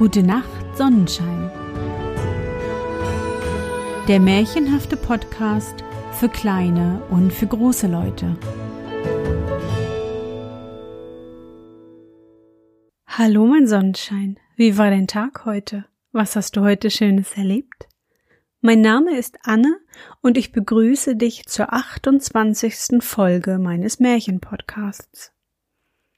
Gute Nacht, Sonnenschein. Der märchenhafte Podcast für kleine und für große Leute. Hallo, mein Sonnenschein. Wie war dein Tag heute? Was hast du heute Schönes erlebt? Mein Name ist Anne und ich begrüße dich zur 28. Folge meines Märchenpodcasts.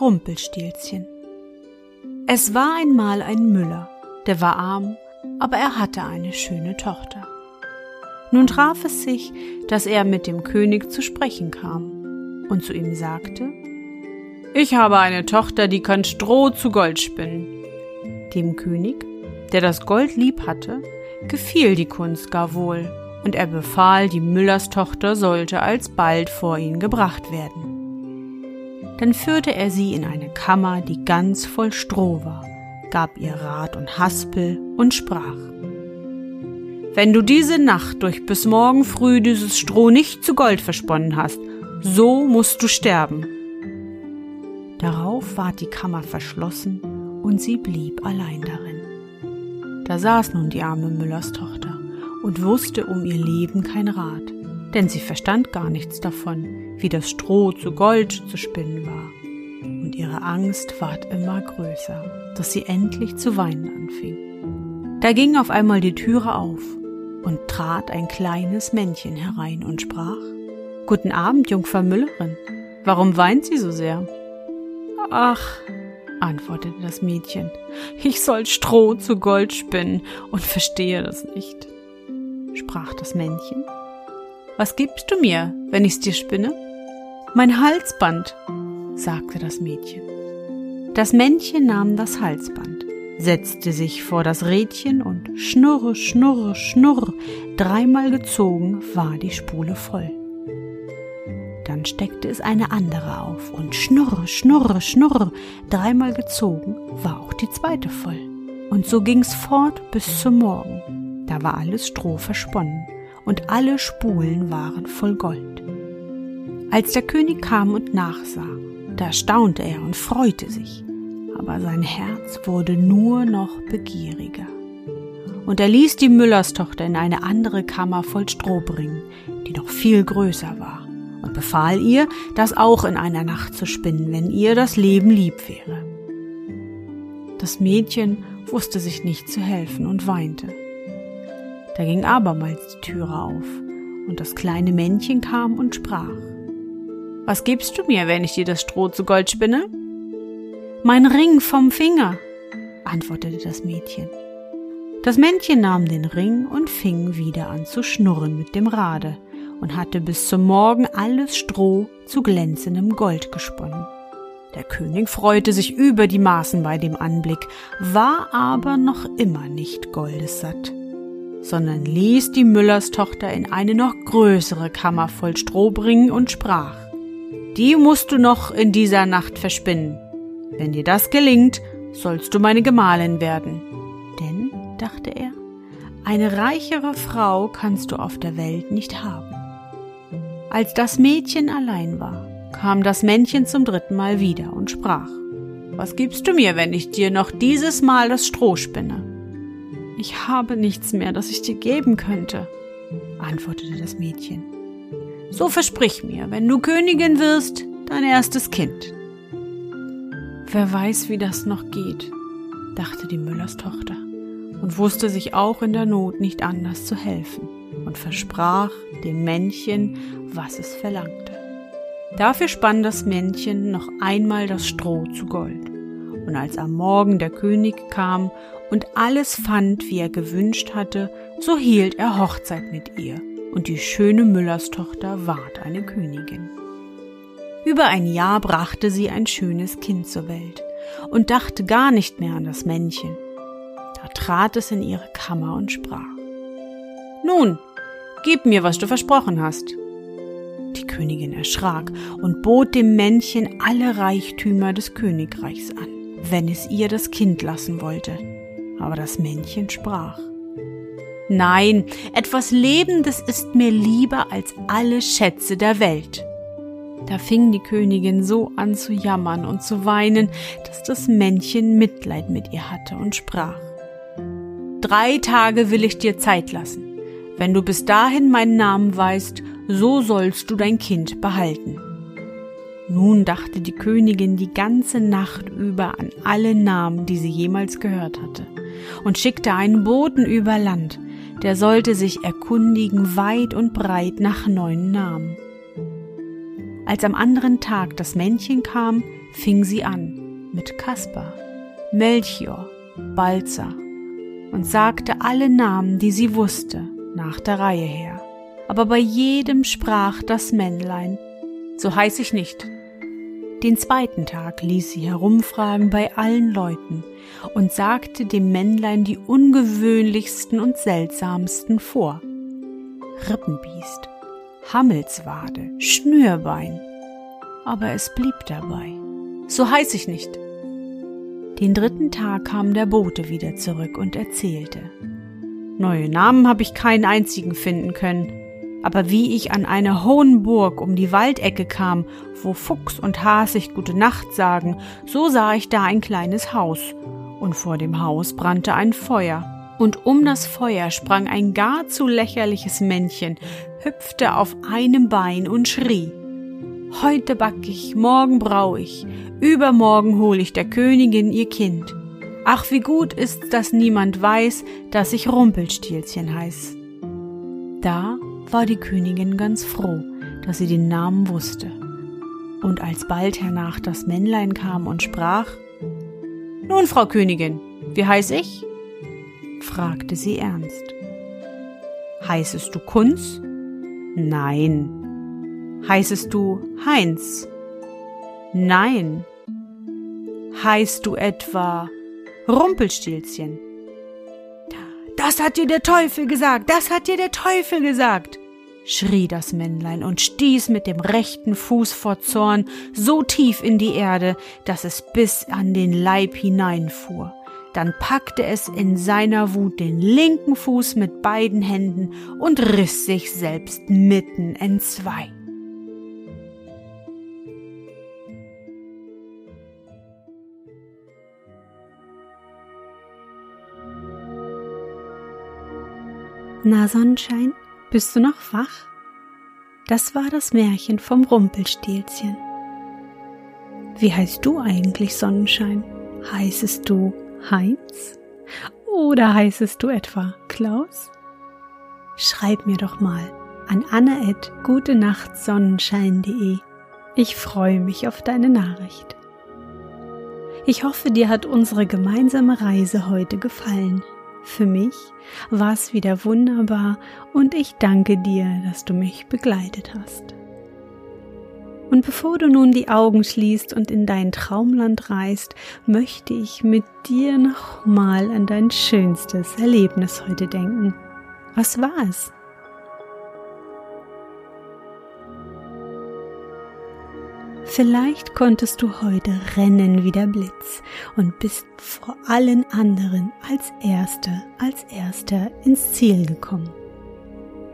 Rumpelstilzchen. Es war einmal ein Müller, der war arm, aber er hatte eine schöne Tochter. Nun traf es sich, dass er mit dem König zu sprechen kam und zu ihm sagte, Ich habe eine Tochter, die kann Stroh zu Gold spinnen. Dem König, der das Gold lieb hatte, gefiel die Kunst gar wohl, und er befahl, die Müllerstochter sollte alsbald vor ihn gebracht werden. Dann führte er sie in eine Kammer, die ganz voll Stroh war, gab ihr Rat und Haspel und sprach Wenn du diese Nacht durch bis morgen früh dieses Stroh nicht zu Gold versponnen hast, so musst du sterben. Darauf ward die Kammer verschlossen und sie blieb allein darin. Da saß nun die arme Müllerstochter und wusste um ihr Leben kein Rat, denn sie verstand gar nichts davon, wie das Stroh zu Gold zu spinnen war. Und ihre Angst ward immer größer, dass sie endlich zu weinen anfing. Da ging auf einmal die Türe auf und trat ein kleines Männchen herein und sprach Guten Abend, Jungfer Müllerin. Warum weint sie so sehr? Ach, antwortete das Mädchen, ich soll Stroh zu Gold spinnen und verstehe das nicht. Sprach das Männchen, was gibst du mir, wenn ich's dir spinne? Mein Halsband, sagte das Mädchen. Das Männchen nahm das Halsband, setzte sich vor das Rädchen und schnurre, schnurre, schnurr, dreimal gezogen war die Spule voll. Dann steckte es eine andere auf und schnurre, schnurre, schnurre, dreimal gezogen war auch die zweite voll. Und so ging's fort bis zum Morgen. Da war alles Stroh versponnen und alle Spulen waren voll Gold. Als der König kam und nachsah, da staunte er und freute sich, aber sein Herz wurde nur noch begieriger. Und er ließ die Müllerstochter in eine andere Kammer voll Stroh bringen, die noch viel größer war, und befahl ihr, das auch in einer Nacht zu spinnen, wenn ihr das Leben lieb wäre. Das Mädchen wusste sich nicht zu helfen und weinte. Da ging abermals die Türe auf, und das kleine Männchen kam und sprach was gibst du mir, wenn ich dir das Stroh zu Gold spinne? Mein Ring vom Finger, antwortete das Mädchen. Das Männchen nahm den Ring und fing wieder an zu schnurren mit dem Rade und hatte bis zum Morgen alles Stroh zu glänzendem Gold gesponnen. Der König freute sich über die Maßen bei dem Anblick, war aber noch immer nicht goldessatt, sondern ließ die Müllerstochter in eine noch größere Kammer voll Stroh bringen und sprach die musst du noch in dieser Nacht verspinnen. Wenn dir das gelingt, sollst du meine Gemahlin werden. Denn, dachte er, eine reichere Frau kannst du auf der Welt nicht haben. Als das Mädchen allein war, kam das Männchen zum dritten Mal wieder und sprach, Was gibst du mir, wenn ich dir noch dieses Mal das Stroh spinne? Ich habe nichts mehr, das ich dir geben könnte, antwortete das Mädchen. So versprich mir, wenn du Königin wirst, dein erstes Kind. Wer weiß, wie das noch geht, dachte die Müllerstochter und wusste sich auch in der Not nicht anders zu helfen und versprach dem Männchen, was es verlangte. Dafür spann das Männchen noch einmal das Stroh zu Gold. Und als am Morgen der König kam und alles fand, wie er gewünscht hatte, so hielt er Hochzeit mit ihr und die schöne Müllerstochter ward eine Königin. Über ein Jahr brachte sie ein schönes Kind zur Welt, und dachte gar nicht mehr an das Männchen. Da trat es in ihre Kammer und sprach. Nun, gib mir, was du versprochen hast. Die Königin erschrak und bot dem Männchen alle Reichtümer des Königreichs an, wenn es ihr das Kind lassen wollte. Aber das Männchen sprach. Nein, etwas Lebendes ist mir lieber als alle Schätze der Welt. Da fing die Königin so an zu jammern und zu weinen, dass das Männchen Mitleid mit ihr hatte und sprach. Drei Tage will ich dir Zeit lassen. Wenn du bis dahin meinen Namen weißt, so sollst du dein Kind behalten. Nun dachte die Königin die ganze Nacht über an alle Namen, die sie jemals gehört hatte, und schickte einen Boten über Land, der sollte sich erkundigen weit und breit nach neuen Namen. Als am anderen Tag das Männchen kam, fing sie an mit Kaspar, Melchior, Balzer und sagte alle Namen, die sie wusste, nach der Reihe her. Aber bei jedem sprach das Männlein, so heiß ich nicht. Den zweiten Tag ließ sie herumfragen bei allen Leuten und sagte dem Männlein die ungewöhnlichsten und seltsamsten vor. Rippenbiest, Hammelswade, Schnürbein. Aber es blieb dabei. So heiß ich nicht. Den dritten Tag kam der Bote wieder zurück und erzählte. Neue Namen habe ich keinen einzigen finden können. Aber wie ich an einer hohen Burg um die Waldecke kam, wo Fuchs und Hasig gute Nacht sagen, so sah ich da ein kleines Haus. Und vor dem Haus brannte ein Feuer. Und um das Feuer sprang ein gar zu lächerliches Männchen, hüpfte auf einem Bein und schrie. Heute back ich, morgen brau ich, übermorgen hol ich der Königin ihr Kind. Ach, wie gut ist, dass niemand weiß, dass ich Rumpelstilzchen heiß. Da war die Königin ganz froh, dass sie den Namen wusste. Und als bald hernach das Männlein kam und sprach, Nun, Frau Königin, wie heiß ich? fragte sie ernst. Heißest du Kunz? Nein. Heißest du Heinz? Nein. Heißt du etwa Rumpelstilzchen? Das hat dir der Teufel gesagt, das hat dir der Teufel gesagt, schrie das Männlein und stieß mit dem rechten Fuß vor Zorn so tief in die Erde, dass es bis an den Leib hineinfuhr. Dann packte es in seiner Wut den linken Fuß mit beiden Händen und riss sich selbst mitten entzwei. Na Sonnenschein, bist du noch wach? Das war das Märchen vom Rumpelstilzchen. Wie heißt du eigentlich Sonnenschein? Heißest du Heinz? Oder heißest du etwa Klaus? Schreib mir doch mal an anne.gutenachtsonnenschein.de. Ich freue mich auf deine Nachricht. Ich hoffe, dir hat unsere gemeinsame Reise heute gefallen. Für mich war es wieder wunderbar und ich danke dir, dass du mich begleitet hast. Und bevor du nun die Augen schließt und in dein Traumland reist, möchte ich mit dir nochmal an dein schönstes Erlebnis heute denken. Was war es? Vielleicht konntest du heute rennen wie der Blitz und bist vor allen anderen als Erster, als Erster ins Ziel gekommen.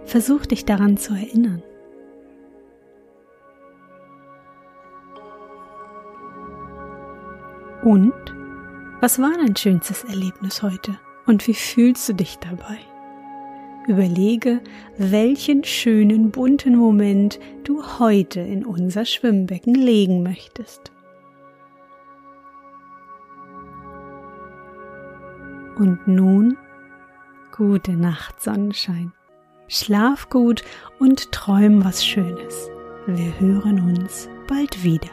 Versuch dich daran zu erinnern. Und was war dein schönstes Erlebnis heute und wie fühlst du dich dabei? Überlege, welchen schönen bunten Moment du heute in unser Schwimmbecken legen möchtest. Und nun gute Nacht, Sonnenschein. Schlaf gut und träum was Schönes. Wir hören uns bald wieder.